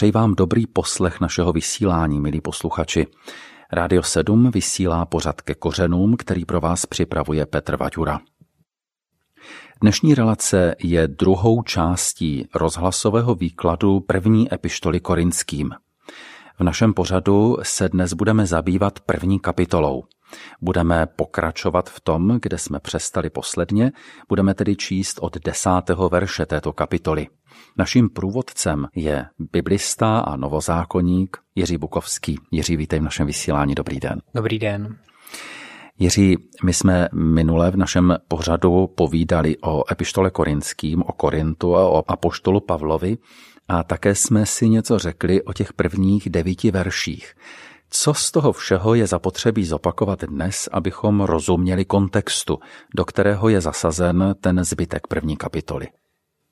Přeji vám dobrý poslech našeho vysílání, milí posluchači. Rádio 7 vysílá pořad ke kořenům, který pro vás připravuje Petr Vaďura. Dnešní relace je druhou částí rozhlasového výkladu první epištoly korinským. V našem pořadu se dnes budeme zabývat první kapitolou. Budeme pokračovat v tom, kde jsme přestali posledně, budeme tedy číst od desátého verše této kapitoly. Naším průvodcem je biblista a novozákonník Jiří Bukovský. Jiří, vítej v našem vysílání. Dobrý den. Dobrý den. Jiří, my jsme minule v našem pořadu povídali o epištole korinským, o Korintu a o apoštolu Pavlovi a také jsme si něco řekli o těch prvních devíti verších. Co z toho všeho je zapotřebí zopakovat dnes, abychom rozuměli kontextu, do kterého je zasazen ten zbytek první kapitoly?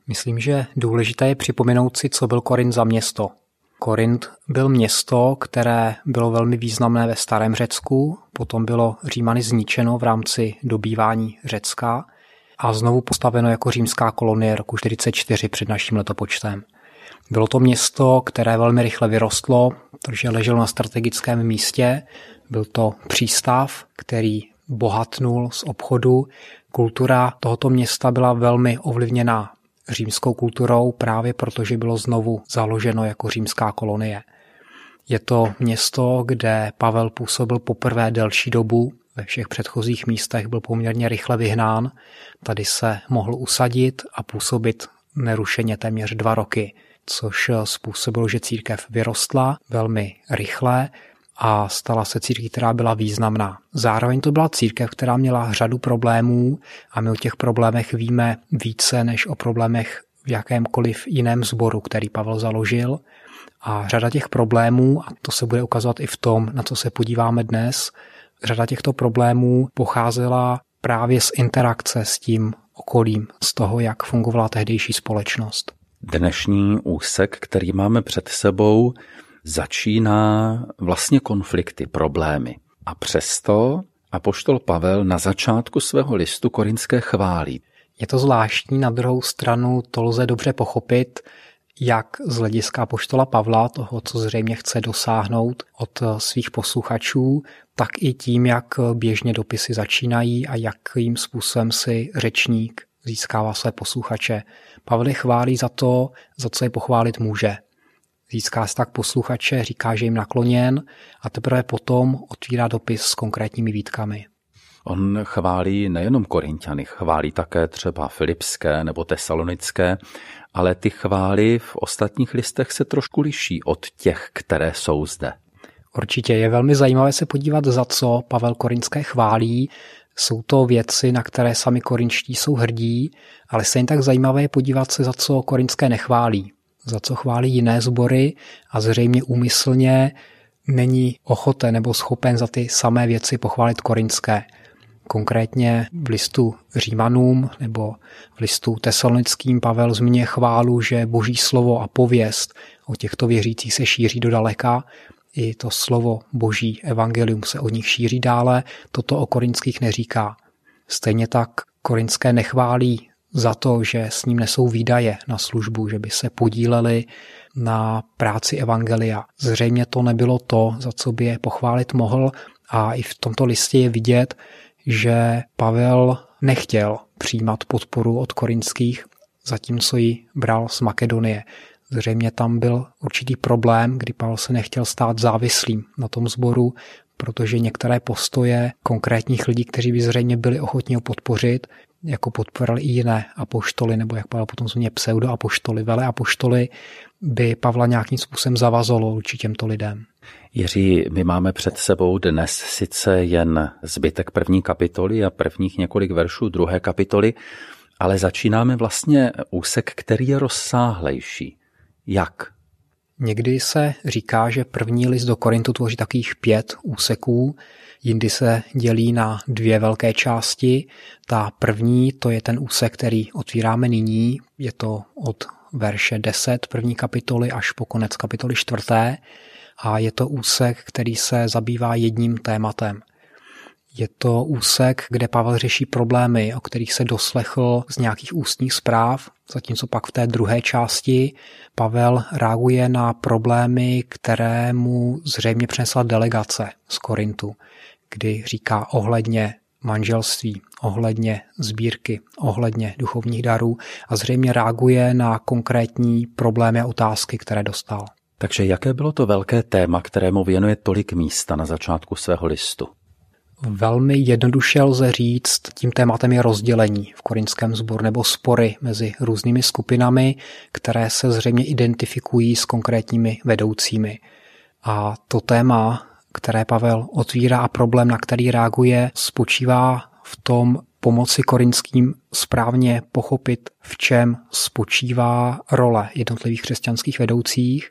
Myslím, že důležité je připomenout si, co byl Korint za město. Korint byl město, které bylo velmi významné ve starém Řecku, potom bylo Římany zničeno v rámci dobývání Řecka a znovu postaveno jako římská kolonie roku 44 před naším letopočtem. Bylo to město, které velmi rychle vyrostlo, protože leželo na strategickém místě. Byl to přístav, který bohatnul z obchodu. Kultura tohoto města byla velmi ovlivněná římskou kulturou právě protože bylo znovu založeno jako římská kolonie. Je to město, kde Pavel působil poprvé delší dobu, ve všech předchozích místech byl poměrně rychle vyhnán, tady se mohl usadit a působit nerušeně téměř dva roky, což způsobilo, že církev vyrostla velmi rychle a stala se církví, která byla významná. Zároveň to byla církev, která měla řadu problémů a my o těch problémech víme více než o problémech v jakémkoliv jiném sboru, který Pavel založil. A řada těch problémů, a to se bude ukazovat i v tom, na co se podíváme dnes, řada těchto problémů pocházela právě z interakce s tím okolím, z toho, jak fungovala tehdejší společnost. Dnešní úsek, který máme před sebou, začíná vlastně konflikty, problémy. A přesto apoštol Pavel na začátku svého listu korinské chválí. Je to zvláštní, na druhou stranu to lze dobře pochopit, jak z hlediska poštola Pavla, toho, co zřejmě chce dosáhnout od svých posluchačů, tak i tím, jak běžně dopisy začínají a jakým způsobem si řečník získává své posluchače. Pavel je chválí za to, za co je pochválit může. Získá se tak posluchače, říká, že jim nakloněn a teprve potom otvírá dopis s konkrétními výtkami. On chválí nejenom Korintiany, chválí také třeba Filipské nebo Tesalonické, ale ty chvály v ostatních listech se trošku liší od těch, které jsou zde. Určitě je velmi zajímavé se podívat, za co Pavel Korinské chválí. Jsou to věci, na které sami korinčtí jsou hrdí, ale stejně tak zajímavé je podívat se, za co korinské nechválí za co chválí jiné sbory a zřejmě úmyslně není ochoten nebo schopen za ty samé věci pochválit korinské. Konkrétně v listu Římanům nebo v listu Tesalonickým Pavel zmíně chválu, že boží slovo a pověst o těchto věřících se šíří do daleka. I to slovo boží evangelium se o nich šíří dále, toto o korinských neříká. Stejně tak korinské nechválí za to, že s ním nesou výdaje na službu, že by se podíleli na práci Evangelia. Zřejmě to nebylo to, za co by je pochválit mohl a i v tomto listě je vidět, že Pavel nechtěl přijímat podporu od korinských, zatímco ji bral z Makedonie. Zřejmě tam byl určitý problém, kdy Pavel se nechtěl stát závislým na tom sboru, protože některé postoje konkrétních lidí, kteří by zřejmě byli ochotní ho podpořit, jako podporovali i jiné apoštoly, nebo jak Pavel potom změně pseudoapoštoly, vele apoštoly, by Pavla nějakým způsobem zavazalo určitě těmto lidem. Jiří, my máme před sebou dnes sice jen zbytek první kapitoly a prvních několik veršů druhé kapitoly, ale začínáme vlastně úsek, který je rozsáhlejší. Jak? Někdy se říká, že první list do Korintu tvoří takových pět úseků, jindy se dělí na dvě velké části. Ta první, to je ten úsek, který otvíráme nyní, je to od verše 10 první kapitoly až po konec kapitoly čtvrté a je to úsek, který se zabývá jedním tématem. Je to úsek, kde Pavel řeší problémy, o kterých se doslechl z nějakých ústních zpráv, zatímco pak v té druhé části Pavel reaguje na problémy, které mu zřejmě přinesla delegace z Korintu, kdy říká ohledně manželství, ohledně sbírky, ohledně duchovních darů a zřejmě reaguje na konkrétní problémy a otázky, které dostal. Takže jaké bylo to velké téma, kterému věnuje tolik místa na začátku svého listu? Velmi jednoduše lze říct, tím tématem je rozdělení v korinském sboru nebo spory mezi různými skupinami, které se zřejmě identifikují s konkrétními vedoucími. A to téma, které Pavel otvírá a problém, na který reaguje, spočívá v tom pomoci korinským správně pochopit, v čem spočívá role jednotlivých křesťanských vedoucích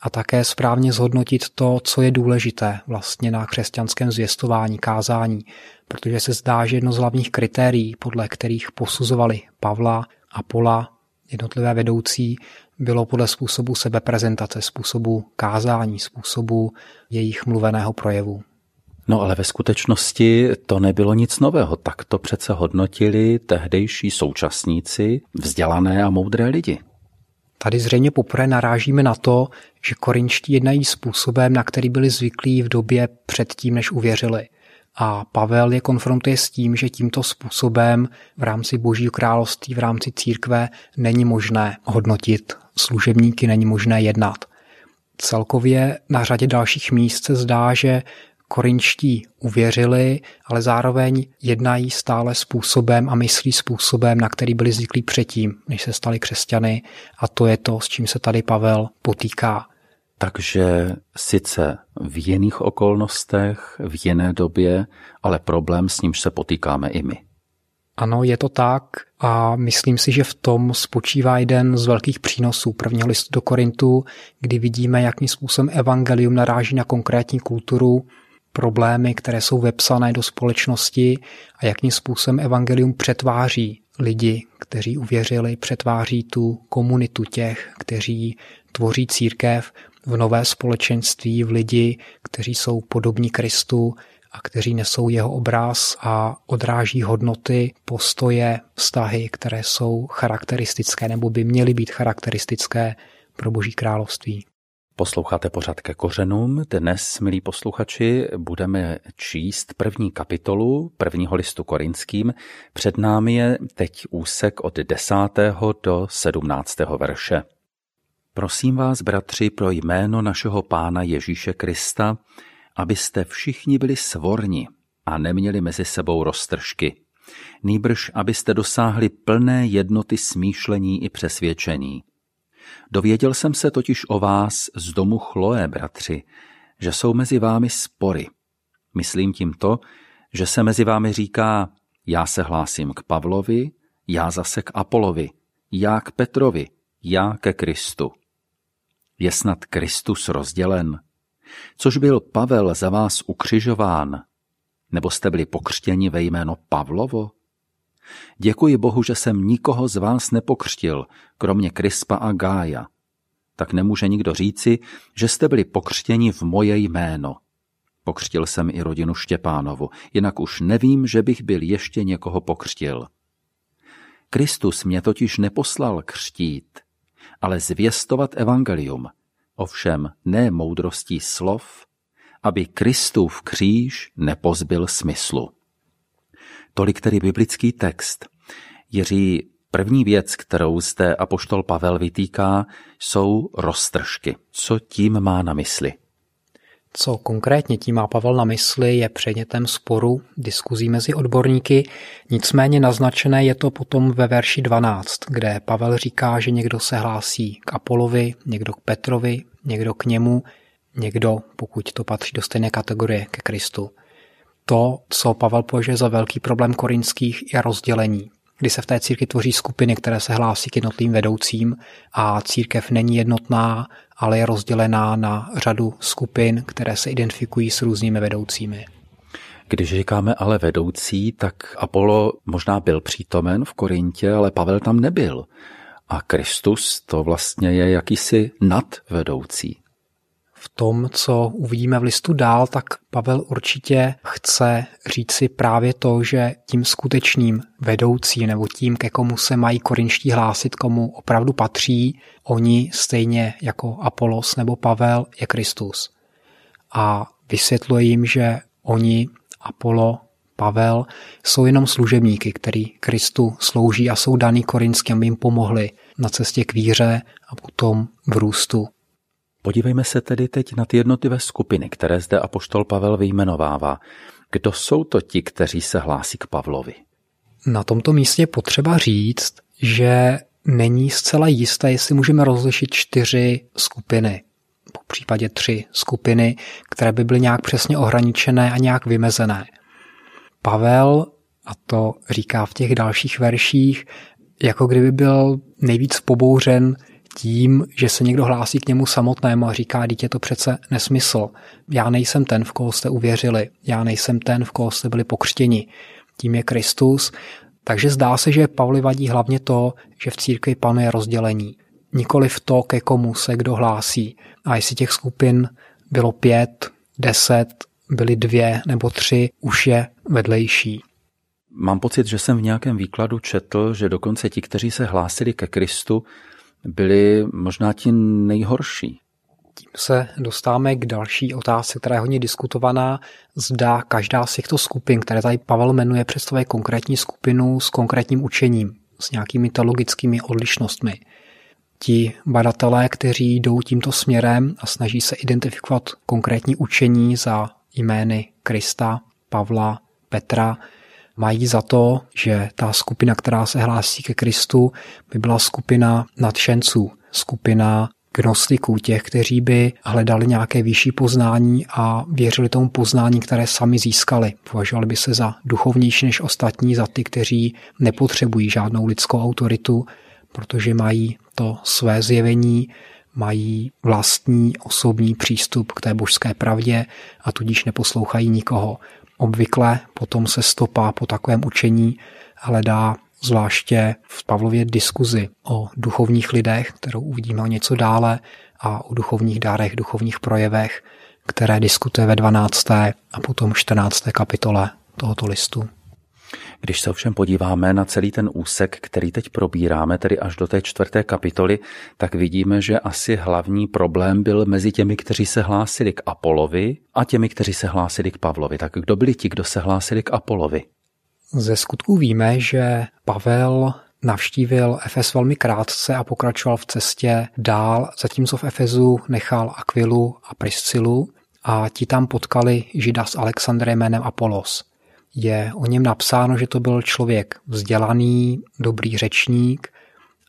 a také správně zhodnotit to, co je důležité vlastně na křesťanském zvěstování, kázání, protože se zdá, že jedno z hlavních kritérií, podle kterých posuzovali Pavla a Pola, jednotlivé vedoucí, bylo podle způsobu sebeprezentace, způsobu kázání, způsobu jejich mluveného projevu. No ale ve skutečnosti to nebylo nic nového. Tak to přece hodnotili tehdejší současníci, vzdělané a moudré lidi. Tady zřejmě poprvé narážíme na to, že korinští jednají způsobem, na který byli zvyklí v době předtím, než uvěřili. A Pavel je konfrontuje s tím, že tímto způsobem v rámci Božího království, v rámci církve není možné hodnotit služebníky, není možné jednat. Celkově na řadě dalších míst se zdá, že korinčtí uvěřili, ale zároveň jednají stále způsobem a myslí způsobem, na který byli zvyklí předtím, než se stali křesťany a to je to, s čím se tady Pavel potýká. Takže sice v jiných okolnostech, v jiné době, ale problém s nímž se potýkáme i my. Ano, je to tak a myslím si, že v tom spočívá jeden z velkých přínosů prvního listu do Korintu, kdy vidíme, jakým způsobem evangelium naráží na konkrétní kulturu, problémy, které jsou vepsané do společnosti a jakým způsobem evangelium přetváří lidi, kteří uvěřili, přetváří tu komunitu těch, kteří tvoří církev v nové společenství, v lidi, kteří jsou podobní Kristu a kteří nesou jeho obraz a odráží hodnoty, postoje, vztahy, které jsou charakteristické nebo by měly být charakteristické pro Boží království. Posloucháte pořád ke kořenům. Dnes, milí posluchači, budeme číst první kapitolu prvního listu korinským. Před námi je teď úsek od 10. do 17. verše. Prosím vás, bratři, pro jméno našeho Pána Ježíše Krista, abyste všichni byli svorni a neměli mezi sebou roztržky. Nýbrž, abyste dosáhli plné jednoty smýšlení i přesvědčení Dověděl jsem se totiž o vás z domu Chloé, bratři, že jsou mezi vámi spory. Myslím tím to, že se mezi vámi říká, já se hlásím k Pavlovi, já zase k Apolovi, já k Petrovi, já ke Kristu. Je snad Kristus rozdělen? Což byl Pavel za vás ukřižován? Nebo jste byli pokřtěni ve jméno Pavlovo? Děkuji Bohu, že jsem nikoho z vás nepokřtil, kromě Krispa a Gája. Tak nemůže nikdo říci, že jste byli pokřtěni v moje jméno. Pokřtil jsem i rodinu Štěpánovu, jinak už nevím, že bych byl ještě někoho pokřtil. Kristus mě totiž neposlal křtít, ale zvěstovat evangelium, ovšem ne moudrostí slov, aby Kristův kříž nepozbil smyslu. Tolik tedy biblický text. Jiří, první věc, kterou zde apoštol Pavel vytýká, jsou roztržky. Co tím má na mysli? Co konkrétně tím má Pavel na mysli, je předmětem sporu, diskuzí mezi odborníky, nicméně naznačené je to potom ve verši 12, kde Pavel říká, že někdo se hlásí k Apolovi, někdo k Petrovi, někdo k němu, někdo, pokud to patří do stejné kategorie, ke Kristu to, co Pavel považuje za velký problém korinských, je rozdělení kdy se v té církvi tvoří skupiny, které se hlásí k jednotlivým vedoucím a církev není jednotná, ale je rozdělená na řadu skupin, které se identifikují s různými vedoucími. Když říkáme ale vedoucí, tak Apollo možná byl přítomen v Korintě, ale Pavel tam nebyl. A Kristus to vlastně je jakýsi nadvedoucí. Tom, co uvidíme v listu dál, tak Pavel určitě chce říci právě to, že tím skutečným vedoucím nebo tím, ke komu se mají korinští hlásit, komu opravdu patří, oni stejně jako Apolos nebo Pavel je Kristus. A vysvětluje jim, že oni, Apolo, Pavel, jsou jenom služebníky, který Kristu slouží a jsou daný korinským, aby jim pomohli na cestě k víře a potom v růstu. Podívejme se tedy teď na ty jednotlivé skupiny, které zde apoštol Pavel vyjmenovává. Kdo jsou to ti, kteří se hlásí k Pavlovi? Na tomto místě potřeba říct, že není zcela jisté, jestli můžeme rozlišit čtyři skupiny, po případě tři skupiny, které by byly nějak přesně ohraničené a nějak vymezené. Pavel, a to říká v těch dalších verších, jako kdyby byl nejvíc pobouřen tím, že se někdo hlásí k němu samotnému a říká, dítě to přece nesmysl. Já nejsem ten, v koho jste uvěřili. Já nejsem ten, v koho jste byli pokřtěni. Tím je Kristus. Takže zdá se, že Pavli vadí hlavně to, že v církvi panuje rozdělení. Nikoli v to, ke komu se kdo hlásí. A jestli těch skupin bylo pět, deset, byly dvě nebo tři, už je vedlejší. Mám pocit, že jsem v nějakém výkladu četl, že dokonce ti, kteří se hlásili ke Kristu, byli možná ti nejhorší. Tím se dostáváme k další otázce, která je hodně diskutovaná. Zda každá z těchto skupin, které tady Pavel jmenuje, představuje konkrétní skupinu s konkrétním učením, s nějakými teologickými odlišnostmi. Ti badatelé, kteří jdou tímto směrem a snaží se identifikovat konkrétní učení za jmény Krista, Pavla, Petra, mají za to, že ta skupina, která se hlásí ke Kristu, by byla skupina nadšenců, skupina gnostiků, těch, kteří by hledali nějaké vyšší poznání a věřili tomu poznání, které sami získali. Považovali by se za duchovnější než ostatní, za ty, kteří nepotřebují žádnou lidskou autoritu, protože mají to své zjevení, mají vlastní osobní přístup k té božské pravdě a tudíž neposlouchají nikoho. Obvykle potom se stopa po takovém učení hledá zvláště v Pavlově diskuzi o duchovních lidech, kterou uvidíme o něco dále, a o duchovních dárech, duchovních projevech, které diskutuje ve 12. a potom 14. kapitole tohoto listu. Když se ovšem podíváme na celý ten úsek, který teď probíráme, tedy až do té čtvrté kapitoly, tak vidíme, že asi hlavní problém byl mezi těmi, kteří se hlásili k Apolovi a těmi, kteří se hlásili k Pavlovi. Tak kdo byli ti, kdo se hlásili k Apolovi? Ze skutků víme, že Pavel navštívil Efes velmi krátce a pokračoval v cestě dál, zatímco v Efezu nechal Aquilu a Priscilu a ti tam potkali žida s Alexandrem jménem Apolos je o něm napsáno, že to byl člověk vzdělaný, dobrý řečník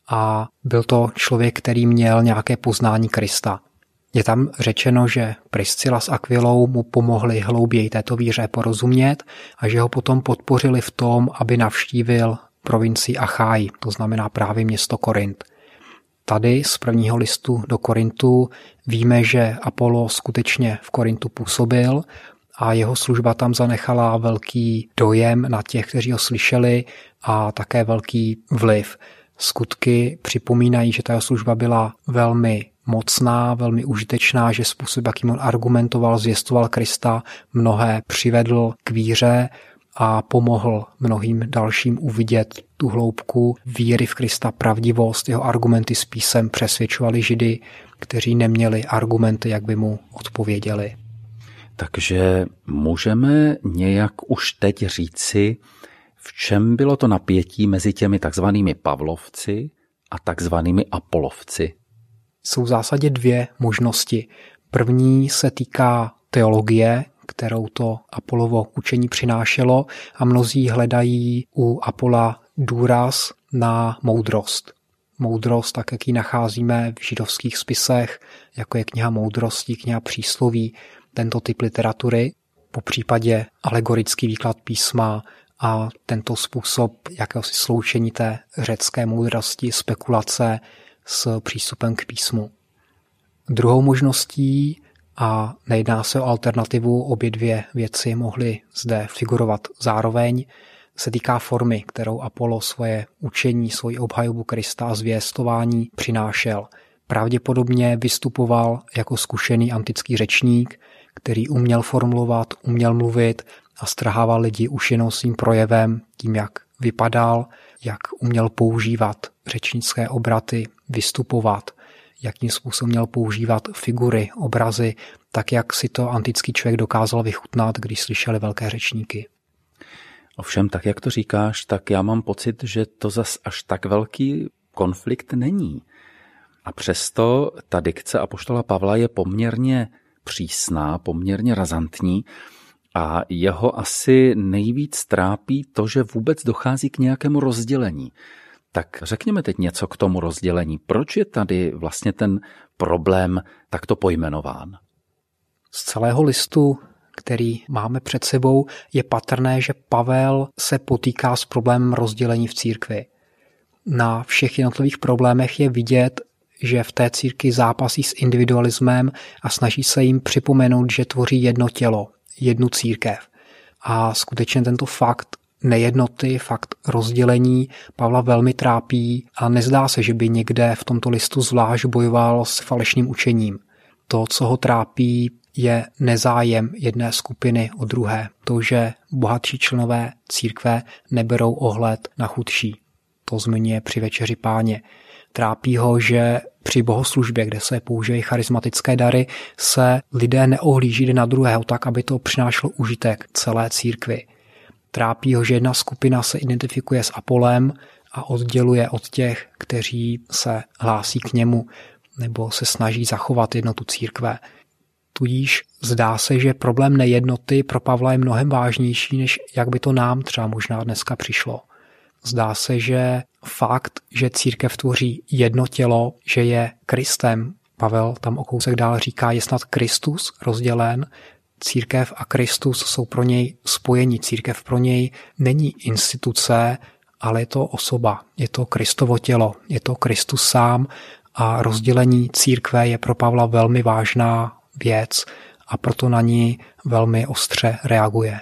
a byl to člověk, který měl nějaké poznání Krista. Je tam řečeno, že Priscila s Aquilou mu pomohli hlouběji této víře porozumět a že ho potom podpořili v tom, aby navštívil provincii Achaj, to znamená právě město Korint. Tady z prvního listu do Korintu víme, že Apollo skutečně v Korintu působil a jeho služba tam zanechala velký dojem na těch, kteří ho slyšeli a také velký vliv. Skutky připomínají, že ta jeho služba byla velmi mocná, velmi užitečná, že způsob, jakým on argumentoval, zvěstoval Krista, mnohé přivedl k víře a pomohl mnohým dalším uvidět tu hloubku víry v Krista, pravdivost. Jeho argumenty s písem přesvědčovali židy, kteří neměli argumenty, jak by mu odpověděli. Takže můžeme nějak už teď říci, v čem bylo to napětí mezi těmi takzvanými Pavlovci a takzvanými Apolovci? Jsou v zásadě dvě možnosti. První se týká teologie, kterou to Apolovo učení přinášelo a mnozí hledají u Apola důraz na moudrost. Moudrost, tak jak ji nacházíme v židovských spisech, jako je kniha moudrosti, kniha přísloví, tento typ literatury, po případě alegorický výklad písma a tento způsob jakéhosi sloučení té řecké moudrosti, spekulace s přístupem k písmu. Druhou možností, a nejedná se o alternativu, obě dvě věci mohly zde figurovat zároveň, se týká formy, kterou Apollo svoje učení, svoji obhajobu Krista a zvěstování přinášel. Pravděpodobně vystupoval jako zkušený antický řečník, který uměl formulovat, uměl mluvit a strhával lidi už jenom svým projevem, tím, jak vypadal, jak uměl používat řečnické obraty, vystupovat, jakým způsobem měl používat figury, obrazy, tak jak si to antický člověk dokázal vychutnat, když slyšeli velké řečníky. Ovšem, tak jak to říkáš, tak já mám pocit, že to zas až tak velký konflikt není. A přesto ta dikce Apoštola Pavla je poměrně přísná, poměrně razantní a jeho asi nejvíc trápí to, že vůbec dochází k nějakému rozdělení. Tak řekněme teď něco k tomu rozdělení. Proč je tady vlastně ten problém takto pojmenován? Z celého listu, který máme před sebou, je patrné, že Pavel se potýká s problémem rozdělení v církvi. Na všech jednotlivých problémech je vidět, že v té církvi zápasí s individualismem a snaží se jim připomenout, že tvoří jedno tělo, jednu církev. A skutečně tento fakt nejednoty, fakt rozdělení Pavla velmi trápí a nezdá se, že by někde v tomto listu zvlášť bojoval s falešným učením. To, co ho trápí, je nezájem jedné skupiny o druhé. To, že bohatší členové církve neberou ohled na chudší. To zmiňuje při večeři páně. Trápí ho, že při bohoslužbě, kde se používají charismatické dary, se lidé neohlíží na druhého tak, aby to přinášelo užitek celé církvi. Trápí ho, že jedna skupina se identifikuje s Apolem a odděluje od těch, kteří se hlásí k němu nebo se snaží zachovat jednotu církve. Tudíž zdá se, že problém nejednoty pro Pavla je mnohem vážnější, než jak by to nám třeba možná dneska přišlo. Zdá se, že fakt, že církev tvoří jedno tělo, že je Kristem, Pavel tam o kousek dál říká, je snad Kristus rozdělen, církev a Kristus jsou pro něj spojení. Církev pro něj není instituce, ale je to osoba, je to Kristovo tělo, je to Kristus sám. A rozdělení církve je pro Pavla velmi vážná věc a proto na ní velmi ostře reaguje.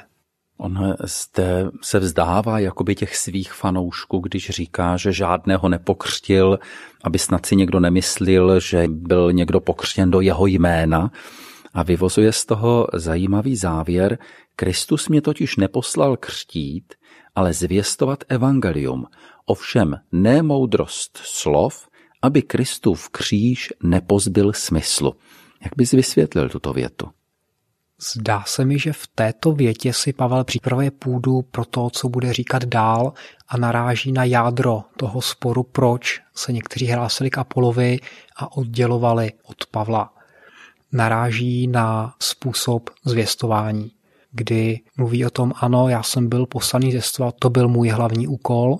On zde se vzdává jakoby těch svých fanoušků, když říká, že žádného nepokřtil, aby snad si někdo nemyslel, že byl někdo pokřtěn do jeho jména. A vyvozuje z toho zajímavý závěr, Kristus mě totiž neposlal křtít, ale zvěstovat evangelium, ovšem ne moudrost slov, aby Kristův kříž nepozbyl smyslu. Jak bys vysvětlil tuto větu? Zdá se mi, že v této větě si Pavel připravuje půdu pro to, co bude říkat dál a naráží na jádro toho sporu, proč se někteří hlásili k Apolovi a oddělovali od Pavla. Naráží na způsob zvěstování, kdy mluví o tom, ano, já jsem byl poslaný zvěstovat, to byl můj hlavní úkol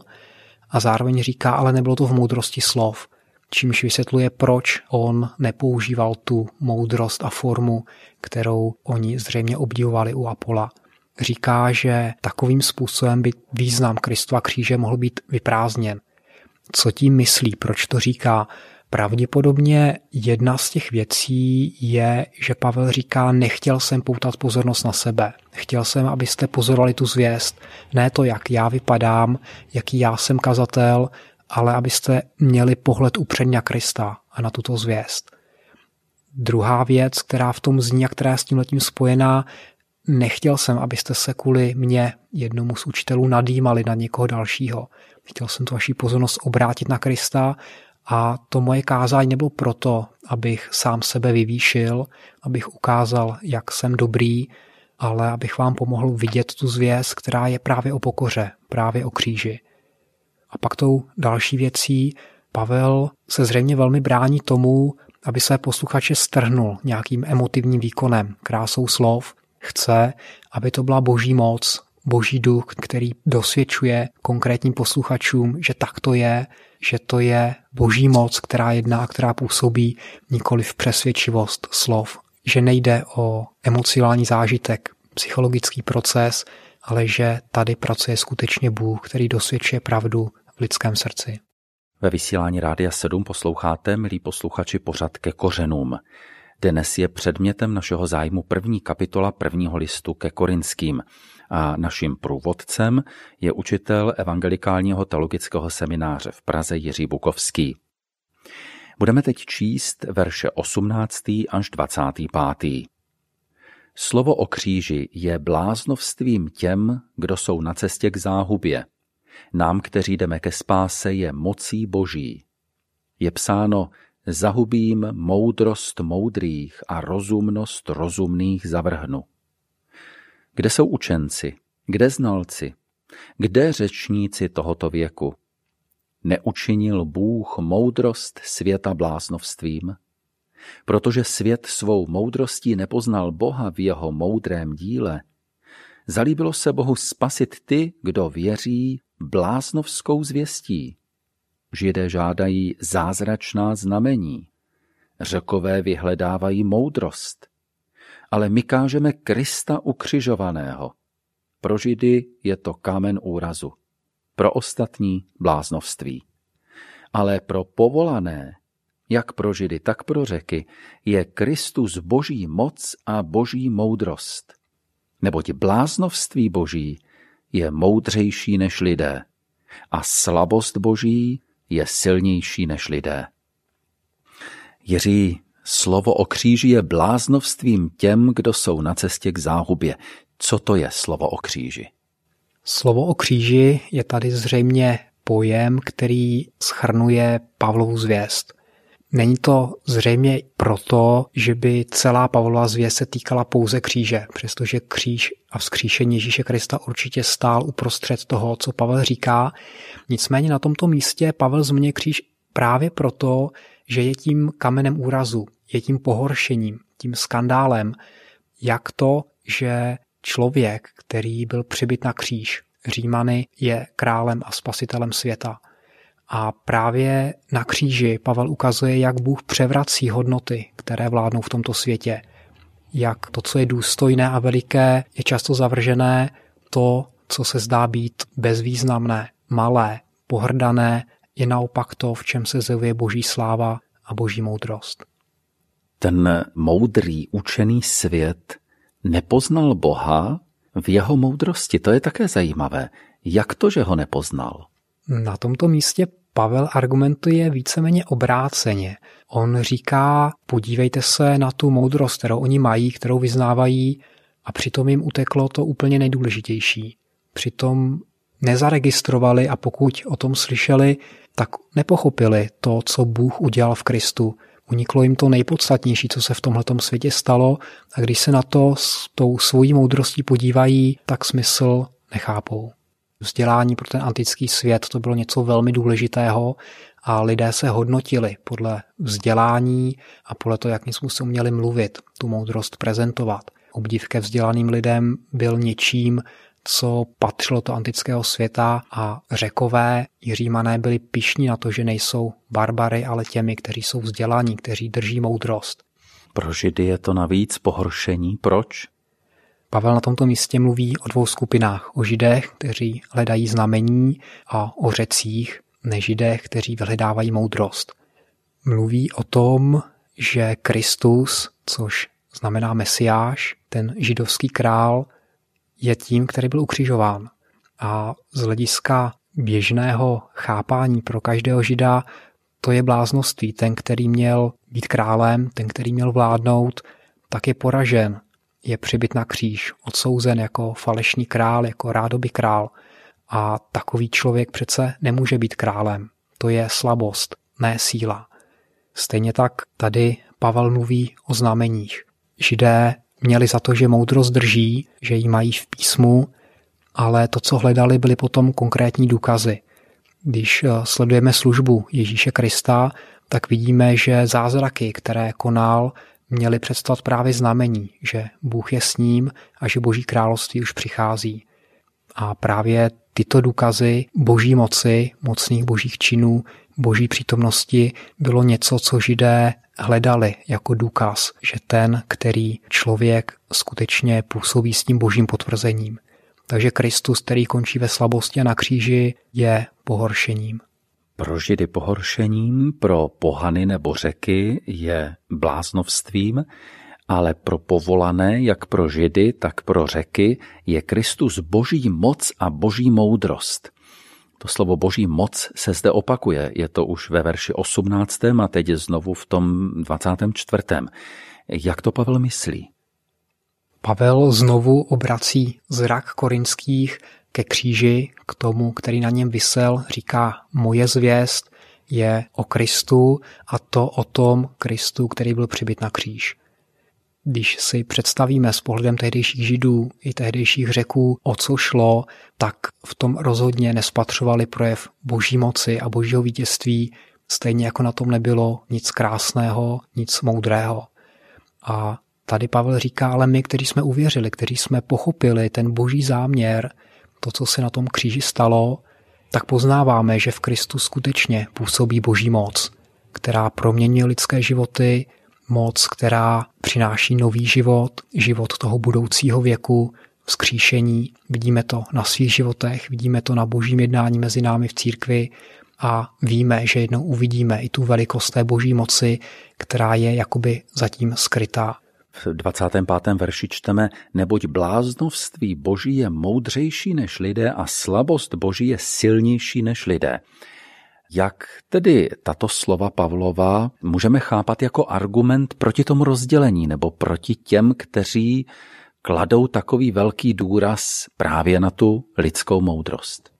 a zároveň říká, ale nebylo to v moudrosti slov čímž vysvětluje, proč on nepoužíval tu moudrost a formu, kterou oni zřejmě obdivovali u Apola. Říká, že takovým způsobem by význam Kristova kříže mohl být vyprázdněn. Co tím myslí, proč to říká? Pravděpodobně jedna z těch věcí je, že Pavel říká, nechtěl jsem poutat pozornost na sebe. Chtěl jsem, abyste pozorovali tu zvěst. Ne to, jak já vypadám, jaký já jsem kazatel, ale abyste měli pohled upřed na Krista a na tuto zvěst. Druhá věc, která v tom zní a která je s tím letím spojená, nechtěl jsem, abyste se kvůli mě, jednomu z učitelů, nadýmali na někoho dalšího. Chtěl jsem tu vaši pozornost obrátit na Krista a to moje kázání nebylo proto, abych sám sebe vyvýšil, abych ukázal, jak jsem dobrý, ale abych vám pomohl vidět tu zvěst, která je právě o pokoře, právě o kříži. A pak tou další věcí Pavel se zřejmě velmi brání tomu, aby se posluchače strhnul nějakým emotivním výkonem, krásou slov. Chce, aby to byla boží moc, boží duch, který dosvědčuje konkrétním posluchačům, že tak to je, že to je boží moc, která jedná a která působí nikoli v přesvědčivost slov, že nejde o emocionální zážitek, psychologický proces, ale že tady pracuje skutečně Bůh, který dosvědčuje pravdu v lidském srdci. Ve vysílání Rádia 7 posloucháte, milí posluchači, pořad ke kořenům. Dnes je předmětem našeho zájmu první kapitola prvního listu ke Korinským a naším průvodcem je učitel evangelikálního teologického semináře v Praze Jiří Bukovský. Budeme teď číst verše 18. až 25. Slovo o kříži je bláznovstvím těm, kdo jsou na cestě k záhubě. Nám, kteří jdeme ke spáse, je mocí boží. Je psáno, zahubím moudrost moudrých a rozumnost rozumných zavrhnu. Kde jsou učenci? Kde znalci? Kde řečníci tohoto věku? Neučinil Bůh moudrost světa bláznovstvím? Protože svět svou moudrostí nepoznal Boha v jeho moudrém díle, zalíbilo se Bohu spasit ty, kdo věří bláznovskou zvěstí. Židé žádají zázračná znamení. Řekové vyhledávají moudrost. Ale my kážeme Krista ukřižovaného. Pro Židy je to kámen úrazu. Pro ostatní bláznovství. Ale pro povolané, jak pro Židy, tak pro řeky, je Kristus boží moc a boží moudrost. Neboť bláznovství boží je moudřejší než lidé a slabost boží je silnější než lidé. Jiří, slovo o kříži je bláznovstvím těm, kdo jsou na cestě k záhubě. Co to je slovo o kříži? Slovo o kříži je tady zřejmě pojem, který schrnuje Pavlovu zvěst. Není to zřejmě proto, že by celá Pavlova zvěst se týkala pouze kříže, přestože kříž a vzkříšení Ježíše Krista určitě stál uprostřed toho, co Pavel říká. Nicméně na tomto místě Pavel zmiňuje kříž právě proto, že je tím kamenem úrazu, je tím pohoršením, tím skandálem, jak to, že člověk, který byl přibyt na kříž, Římany, je králem a spasitelem světa. A právě na kříži Pavel ukazuje, jak Bůh převrací hodnoty, které vládnou v tomto světě. Jak to, co je důstojné a veliké, je často zavržené, to, co se zdá být bezvýznamné, malé, pohrdané, je naopak to, v čem se zjevuje boží sláva a boží moudrost. Ten moudrý, učený svět nepoznal Boha v jeho moudrosti. To je také zajímavé. Jak to, že ho nepoznal? Na tomto místě Pavel argumentuje víceméně obráceně. On říká, podívejte se na tu moudrost, kterou oni mají, kterou vyznávají a přitom jim uteklo to úplně nejdůležitější. Přitom nezaregistrovali a pokud o tom slyšeli, tak nepochopili to, co Bůh udělal v Kristu. Uniklo jim to nejpodstatnější, co se v tomhletom světě stalo a když se na to s tou svojí moudrostí podívají, tak smysl nechápou. Vzdělání pro ten antický svět to bylo něco velmi důležitého a lidé se hodnotili podle vzdělání a podle toho, jakým způsobem uměli mluvit, tu moudrost prezentovat. Obdiv ke vzdělaným lidem byl něčím, co patřilo do antického světa a řekové i římané byli pišní na to, že nejsou barbary, ale těmi, kteří jsou vzdělaní, kteří drží moudrost. Pro Židy je to navíc pohoršení. Proč? Pavel na tomto místě mluví o dvou skupinách. O židech, kteří hledají znamení a o řecích, nežidech, kteří vyhledávají moudrost. Mluví o tom, že Kristus, což znamená Mesiáš, ten židovský král, je tím, který byl ukřižován. A z hlediska běžného chápání pro každého žida to je bláznoství. Ten, který měl být králem, ten, který měl vládnout, tak je poražen je přibyt na kříž, odsouzen jako falešný král, jako rádoby král. A takový člověk přece nemůže být králem. To je slabost, ne síla. Stejně tak tady Pavel mluví o znameních. Židé měli za to, že moudrost drží, že ji mají v písmu, ale to, co hledali, byly potom konkrétní důkazy. Když eh, sledujeme službu Ježíše Krista, tak vidíme, že zázraky, které konal, měli představit právě znamení, že Bůh je s ním a že Boží království už přichází. A právě tyto důkazy boží moci, mocných božích činů, boží přítomnosti bylo něco, co židé hledali jako důkaz, že ten, který člověk skutečně působí s tím božím potvrzením. Takže Kristus, který končí ve slabosti a na kříži, je pohoršením. Pro židy pohoršením, pro pohany nebo řeky je bláznovstvím, ale pro povolané, jak pro židy, tak pro řeky, je Kristus boží moc a boží moudrost. To slovo boží moc se zde opakuje. Je to už ve verši 18. a teď je znovu v tom 24. Jak to Pavel myslí? Pavel znovu obrací zrak korinských ke kříži, k tomu, který na něm vysel, říká moje zvěst je o Kristu a to o tom Kristu, který byl přibyt na kříž. Když si představíme s pohledem tehdejších židů i tehdejších řeků, o co šlo, tak v tom rozhodně nespatřovali projev boží moci a božího vítězství, stejně jako na tom nebylo nic krásného, nic moudrého. A tady Pavel říká, ale my, kteří jsme uvěřili, kteří jsme pochopili ten boží záměr, to, co se na tom kříži stalo, tak poznáváme, že v Kristu skutečně působí boží moc, která proměňuje lidské životy, moc, která přináší nový život, život toho budoucího věku, vzkříšení. Vidíme to na svých životech, vidíme to na božím jednání mezi námi v církvi a víme, že jednou uvidíme i tu velikost té boží moci, která je jakoby zatím skrytá. V 25. verši čteme, neboť bláznovství boží je moudřejší než lidé a slabost boží je silnější než lidé. Jak tedy tato slova Pavlova můžeme chápat jako argument proti tomu rozdělení nebo proti těm, kteří kladou takový velký důraz právě na tu lidskou moudrost?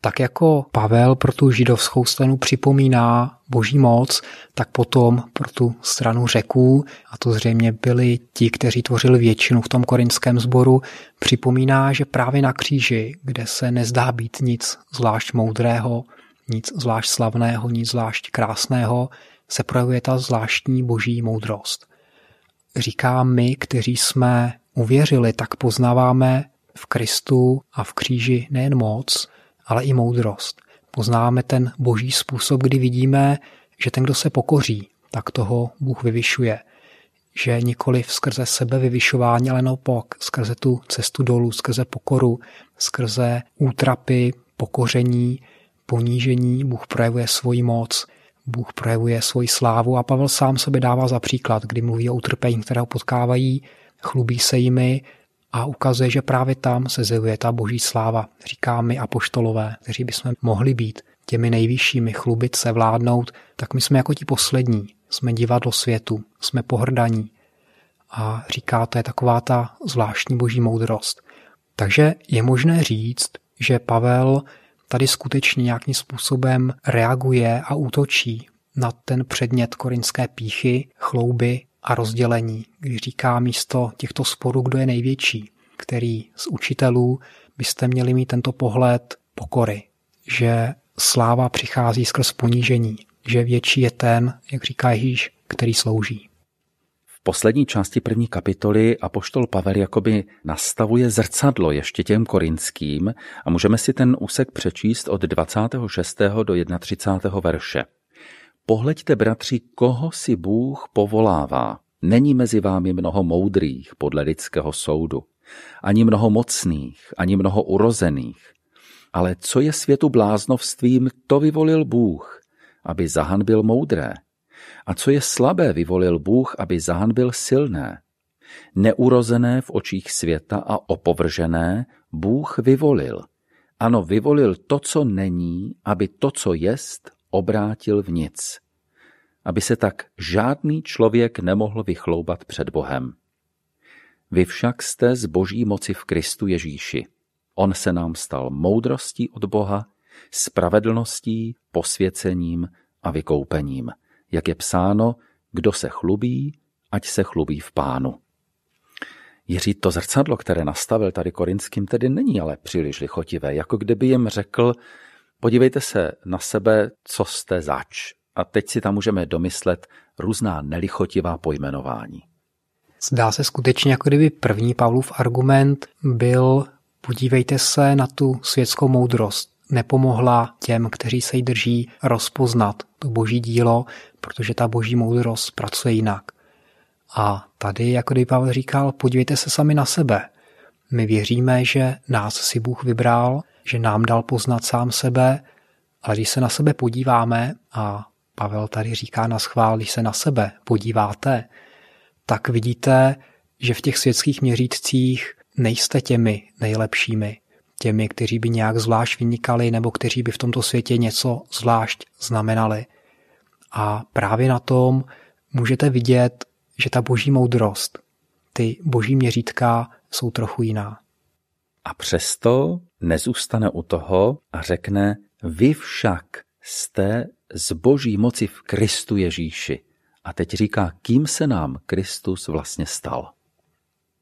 Tak jako Pavel pro tu židovskou stranu připomíná boží moc, tak potom pro tu stranu řeků, a to zřejmě byli ti, kteří tvořili většinu v tom korinském sboru, připomíná, že právě na kříži, kde se nezdá být nic zvlášť moudrého, nic zvlášť slavného, nic zvlášť krásného, se projevuje ta zvláštní boží moudrost. Říká my, kteří jsme uvěřili, tak poznáváme v Kristu a v kříži nejen moc, ale i moudrost. Poznáme ten boží způsob, kdy vidíme, že ten, kdo se pokoří, tak toho Bůh vyvyšuje. Že nikoli skrze sebe vyvyšování, ale naopak skrze tu cestu dolů, skrze pokoru, skrze útrapy, pokoření, ponížení, Bůh projevuje svoji moc, Bůh projevuje svoji slávu a Pavel sám sebe dává za příklad, kdy mluví o utrpení, kterého potkávají, chlubí se jimi a ukazuje, že právě tam se zjevuje ta boží sláva. Říká my apoštolové, kteří bychom mohli být těmi nejvyššími, chlubit se, vládnout, tak my jsme jako ti poslední. Jsme divadlo světu, jsme pohrdaní. A říká, to je taková ta zvláštní boží moudrost. Takže je možné říct, že Pavel tady skutečně nějakým způsobem reaguje a útočí na ten předmět korinské píchy, chlouby a rozdělení, když říká místo těchto sporů, kdo je největší, který z učitelů byste měli mít tento pohled pokory, že sláva přichází skrz ponížení, že větší je ten, jak říká Ježíš, který slouží. V poslední části první kapitoly apoštol Pavel jakoby nastavuje zrcadlo ještě těm korinským a můžeme si ten úsek přečíst od 26. do 31. verše. Pohleďte, bratři, koho si Bůh povolává. Není mezi vámi mnoho moudrých podle lidského soudu, ani mnoho mocných, ani mnoho urozených. Ale co je světu bláznovstvím, to vyvolil Bůh, aby zahanbil moudré. A co je slabé, vyvolil Bůh, aby zahanbil silné. Neurozené v očích světa a opovržené Bůh vyvolil. Ano, vyvolil to, co není, aby to, co jest, obrátil v nic, aby se tak žádný člověk nemohl vychloubat před Bohem. Vy však jste z boží moci v Kristu Ježíši. On se nám stal moudrostí od Boha, spravedlností, posvěcením a vykoupením. Jak je psáno, kdo se chlubí, ať se chlubí v pánu. Jiří to zrcadlo, které nastavil tady korinským, tedy není ale příliš lichotivé, jako kdyby jim řekl, Podívejte se na sebe, co jste zač. A teď si tam můžeme domyslet různá nelichotivá pojmenování. Zdá se skutečně, jako kdyby první Pavlův argument byl podívejte se na tu světskou moudrost. Nepomohla těm, kteří se jí drží, rozpoznat to boží dílo, protože ta boží moudrost pracuje jinak. A tady, jako kdyby Pavel říkal, podívejte se sami na sebe. My věříme, že nás si Bůh vybral, že nám dal poznat sám sebe, ale když se na sebe podíváme, a Pavel tady říká na schvál, když se na sebe podíváte, tak vidíte, že v těch světských měřících nejste těmi nejlepšími. těmi, kteří by nějak zvlášť vynikali nebo kteří by v tomto světě něco zvlášť znamenali. A právě na tom můžete vidět, že ta boží moudrost, ty boží měřítka jsou trochu jiná. A přesto nezůstane u toho a řekne, vy však jste z boží moci v Kristu Ježíši. A teď říká, kým se nám Kristus vlastně stal.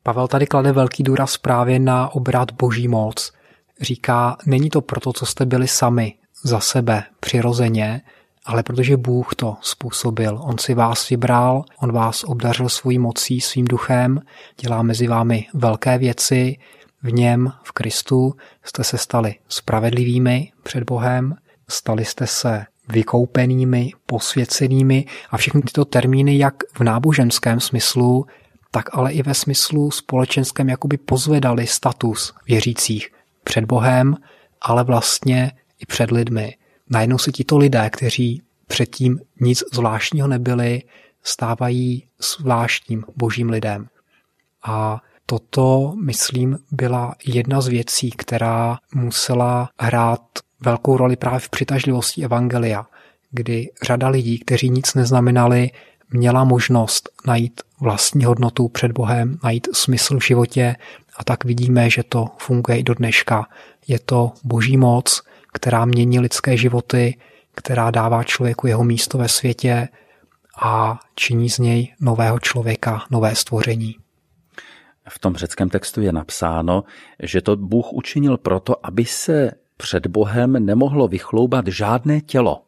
Pavel tady klade velký důraz právě na obrat boží moc. Říká, není to proto, co jste byli sami, za sebe, přirozeně, ale protože Bůh to způsobil. On si vás vybral, on vás obdařil svojí mocí, svým duchem, dělá mezi vámi velké věci, v něm, v Kristu, jste se stali spravedlivými před Bohem, stali jste se vykoupenými, posvěcenými a všechny tyto termíny, jak v náboženském smyslu, tak ale i ve smyslu společenském jakoby pozvedali status věřících před Bohem, ale vlastně i před lidmi. Najednou se tito lidé, kteří předtím nic zvláštního nebyli, stávají zvláštním božím lidem. A toto, myslím, byla jedna z věcí, která musela hrát velkou roli právě v přitažlivosti Evangelia, kdy řada lidí, kteří nic neznamenali, měla možnost najít vlastní hodnotu před Bohem, najít smysl v životě a tak vidíme, že to funguje i do dneška. Je to boží moc, která mění lidské životy, která dává člověku jeho místo ve světě a činí z něj nového člověka, nové stvoření. V tom řeckém textu je napsáno, že to Bůh učinil proto, aby se před Bohem nemohlo vychloubat žádné tělo.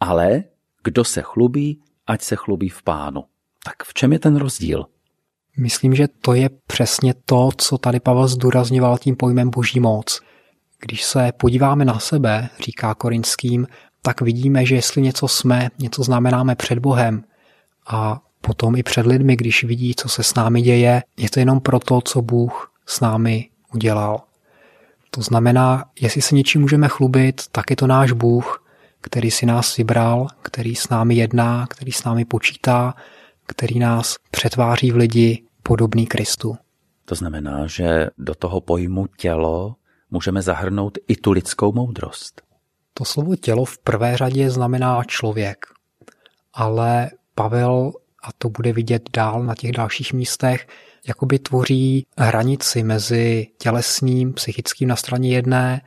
Ale kdo se chlubí, ať se chlubí v pánu. Tak v čem je ten rozdíl? Myslím, že to je přesně to, co tady Pavel zdůrazňoval tím pojmem boží moc. Když se podíváme na sebe, říká Korinským, tak vidíme, že jestli něco jsme, něco znamenáme před Bohem a potom i před lidmi, když vidí, co se s námi děje, je to jenom proto, co Bůh s námi udělal. To znamená, jestli se něčím můžeme chlubit, tak je to náš Bůh, který si nás vybral, který s námi jedná, který s námi počítá, který nás přetváří v lidi podobný Kristu. To znamená, že do toho pojmu tělo můžeme zahrnout i tu lidskou moudrost. To slovo tělo v prvé řadě znamená člověk, ale Pavel, a to bude vidět dál na těch dalších místech, jakoby tvoří hranici mezi tělesným, psychickým na straně jedné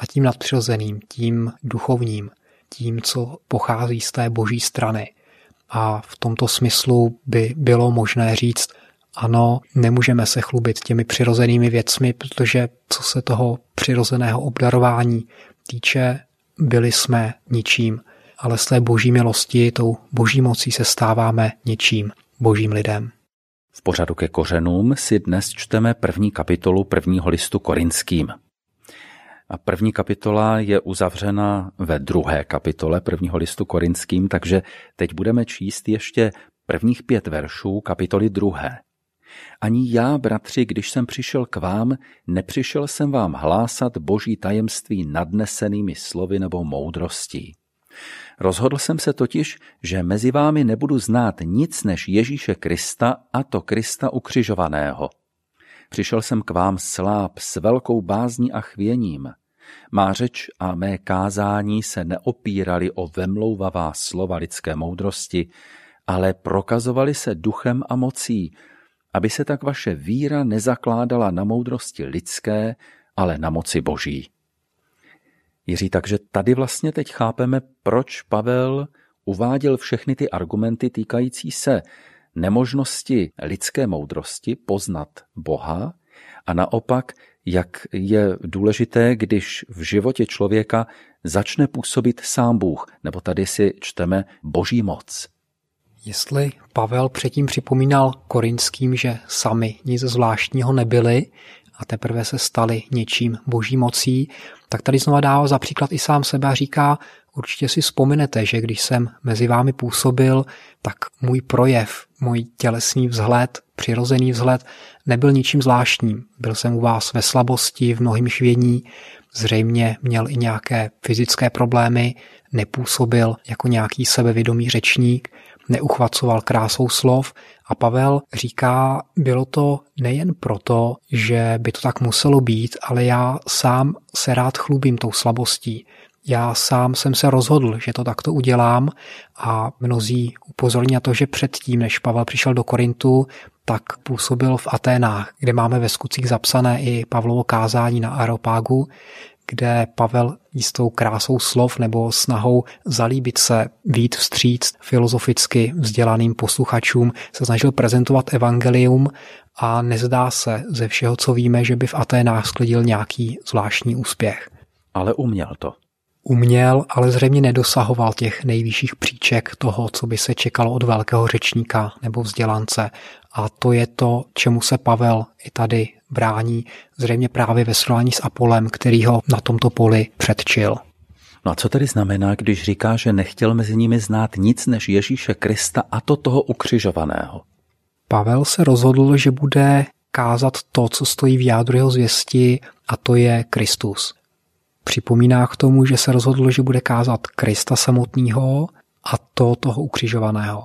a tím nadpřirozeným, tím duchovním, tím, co pochází z té boží strany. A v tomto smyslu by bylo možné říct, ano, nemůžeme se chlubit těmi přirozenými věcmi, protože co se toho přirozeného obdarování týče, byli jsme ničím, ale z té boží milosti, tou boží mocí se stáváme něčím, božím lidem. V pořadu ke kořenům si dnes čteme první kapitolu prvního listu korinským. A první kapitola je uzavřena ve druhé kapitole prvního listu korinským, takže teď budeme číst ještě prvních pět veršů kapitoly druhé. Ani já, bratři, když jsem přišel k vám, nepřišel jsem vám hlásat boží tajemství nadnesenými slovy nebo moudrostí. Rozhodl jsem se totiž, že mezi vámi nebudu znát nic než Ježíše Krista a to Krista ukřižovaného. Přišel jsem k vám sláb s velkou bázní a chvěním. Má řeč a mé kázání se neopírali o vemlouvavá slova lidské moudrosti, ale prokazovali se duchem a mocí, aby se tak vaše víra nezakládala na moudrosti lidské, ale na moci boží. Jiří, takže tady vlastně teď chápeme, proč Pavel uváděl všechny ty argumenty týkající se nemožnosti lidské moudrosti poznat Boha a naopak, jak je důležité, když v životě člověka začne působit sám Bůh, nebo tady si čteme Boží moc. Jestli Pavel předtím připomínal korinským, že sami nic zvláštního nebyli a teprve se stali něčím boží mocí, tak tady znova dává za příklad i sám sebe a říká, určitě si vzpomenete, že když jsem mezi vámi působil, tak můj projev, můj tělesný vzhled, přirozený vzhled nebyl ničím zvláštním. Byl jsem u vás ve slabosti, v mnohým chvění, zřejmě měl i nějaké fyzické problémy, nepůsobil jako nějaký sebevědomý řečník, neuchvacoval krásou slov a Pavel říká, bylo to nejen proto, že by to tak muselo být, ale já sám se rád chlubím tou slabostí. Já sám jsem se rozhodl, že to takto udělám a mnozí upozorní na to, že předtím, než Pavel přišel do Korintu, tak působil v Aténách, kde máme ve skutcích zapsané i Pavlovo kázání na Areopágu, kde Pavel jistou krásou slov nebo snahou zalíbit se, vít vstříc filozoficky vzdělaným posluchačům, se snažil prezentovat evangelium a nezdá se ze všeho, co víme, že by v Aténách sklidil nějaký zvláštní úspěch. Ale uměl to. Uměl, ale zřejmě nedosahoval těch nejvyšších příček toho, co by se čekalo od velkého řečníka nebo vzdělance. A to je to, čemu se Pavel i tady brání, zřejmě právě ve srovnání s Apolem, který ho na tomto poli předčil. No a co tedy znamená, když říká, že nechtěl mezi nimi znát nic než Ježíše Krista a to toho ukřižovaného? Pavel se rozhodl, že bude kázat to, co stojí v jádru jeho zvěsti, a to je Kristus. Připomíná k tomu, že se rozhodl, že bude kázat Krista samotného a to toho ukřižovaného.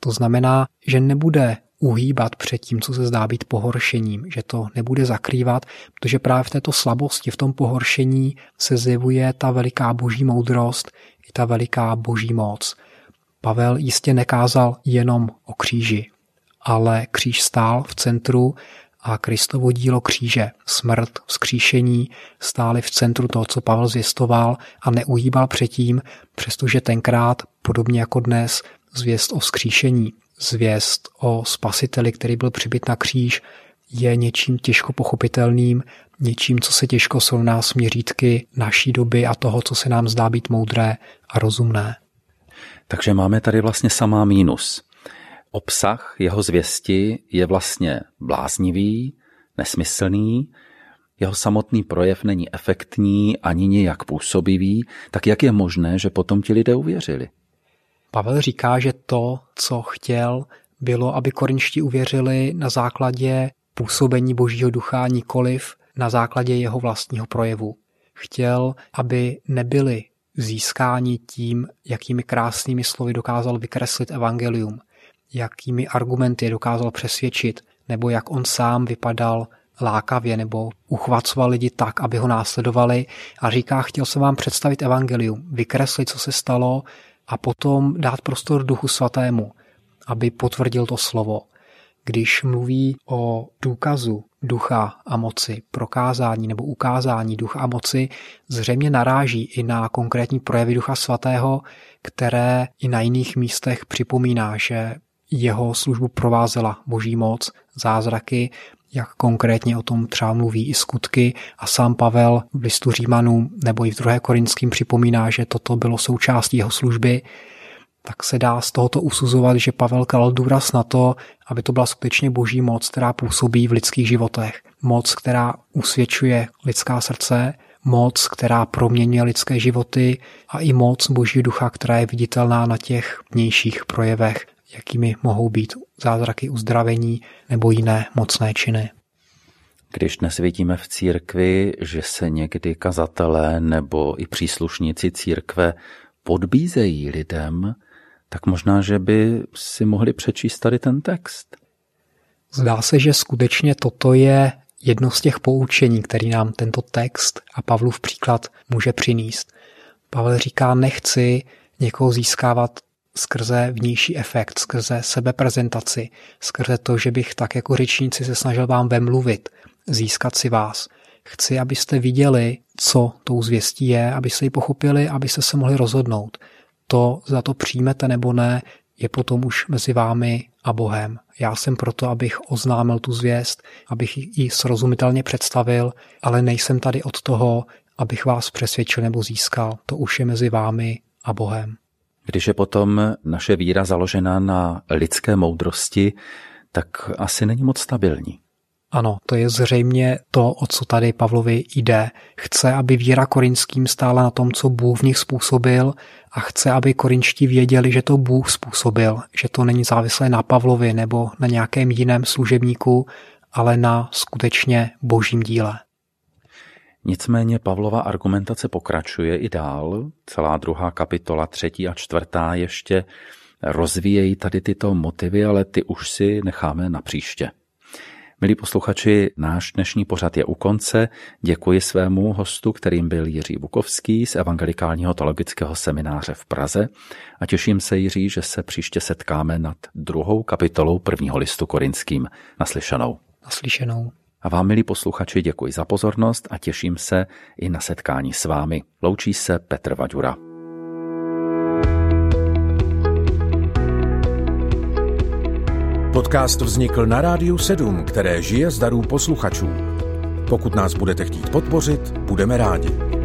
To znamená, že nebude uhýbat před tím, co se zdá být pohoršením, že to nebude zakrývat, protože právě v této slabosti, v tom pohoršení se zjevuje ta veliká boží moudrost i ta veliká boží moc. Pavel jistě nekázal jenom o kříži, ale kříž stál v centru a Kristovo dílo kříže, smrt, vzkříšení stály v centru toho, co Pavel zvěstoval a neuhýbal předtím, přestože tenkrát, podobně jako dnes, zvěst o vzkříšení, zvěst o spasiteli, který byl přibyt na kříž, je něčím těžko pochopitelným, něčím, co se těžko srovná s měřítky naší doby a toho, co se nám zdá být moudré a rozumné. Takže máme tady vlastně samá mínus. Obsah jeho zvěsti je vlastně bláznivý, nesmyslný, jeho samotný projev není efektní ani nijak působivý, tak jak je možné, že potom ti lidé uvěřili? Pavel říká, že to, co chtěl, bylo, aby korinští uvěřili na základě působení Božího ducha, nikoliv na základě jeho vlastního projevu. Chtěl, aby nebyli získáni tím, jakými krásnými slovy dokázal vykreslit evangelium, jakými argumenty dokázal přesvědčit, nebo jak on sám vypadal lákavě nebo uchvacoval lidi tak, aby ho následovali a říká, chtěl jsem vám představit evangelium, vykreslit, co se stalo a potom dát prostor Duchu Svatému, aby potvrdil to slovo. Když mluví o důkazu ducha a moci, prokázání nebo ukázání ducha a moci, zřejmě naráží i na konkrétní projevy ducha svatého, které i na jiných místech připomíná, že jeho službu provázela boží moc, zázraky, jak konkrétně o tom třeba mluví i skutky. A sám Pavel v listu Římanům nebo i v druhé Korinským připomíná, že toto bylo součástí jeho služby, tak se dá z tohoto usuzovat, že Pavel kladl důraz na to, aby to byla skutečně boží moc, která působí v lidských životech. Moc, která usvědčuje lidská srdce, moc, která proměňuje lidské životy a i moc boží ducha, která je viditelná na těch vnějších projevech jakými mohou být zázraky uzdravení nebo jiné mocné činy. Když dnes vidíme v církvi, že se někdy kazatelé nebo i příslušníci církve podbízejí lidem, tak možná, že by si mohli přečíst tady ten text. Zdá se, že skutečně toto je jedno z těch poučení, který nám tento text a Pavlův příklad může přinést. Pavel říká, nechci někoho získávat skrze vnější efekt, skrze sebeprezentaci, skrze to, že bych tak jako řečníci se snažil vám vemluvit, získat si vás. Chci, abyste viděli, co tou zvěstí je, abyste ji pochopili, abyste se mohli rozhodnout. To, za to přijmete nebo ne, je potom už mezi vámi a Bohem. Já jsem proto, abych oznámil tu zvěst, abych ji srozumitelně představil, ale nejsem tady od toho, abych vás přesvědčil nebo získal. To už je mezi vámi a Bohem. Když je potom naše víra založena na lidské moudrosti, tak asi není moc stabilní. Ano, to je zřejmě to, o co tady Pavlovi jde. Chce, aby víra korinským stála na tom, co Bůh v nich způsobil a chce, aby korinští věděli, že to Bůh způsobil, že to není závislé na Pavlovi nebo na nějakém jiném služebníku, ale na skutečně božím díle. Nicméně Pavlova argumentace pokračuje i dál. Celá druhá kapitola, třetí a čtvrtá ještě rozvíjejí tady tyto motivy, ale ty už si necháme na příště. Milí posluchači, náš dnešní pořad je u konce. Děkuji svému hostu, kterým byl Jiří Bukovský z Evangelikálního teologického semináře v Praze a těším se, Jiří, že se příště setkáme nad druhou kapitolou prvního listu korinským. Naslyšenou. Naslyšenou. A vám, milí posluchači, děkuji za pozornost a těším se i na setkání s vámi. Loučí se Petr Vaďura. Podcast vznikl na Rádiu 7, které žije z darů posluchačů. Pokud nás budete chtít podpořit, budeme rádi.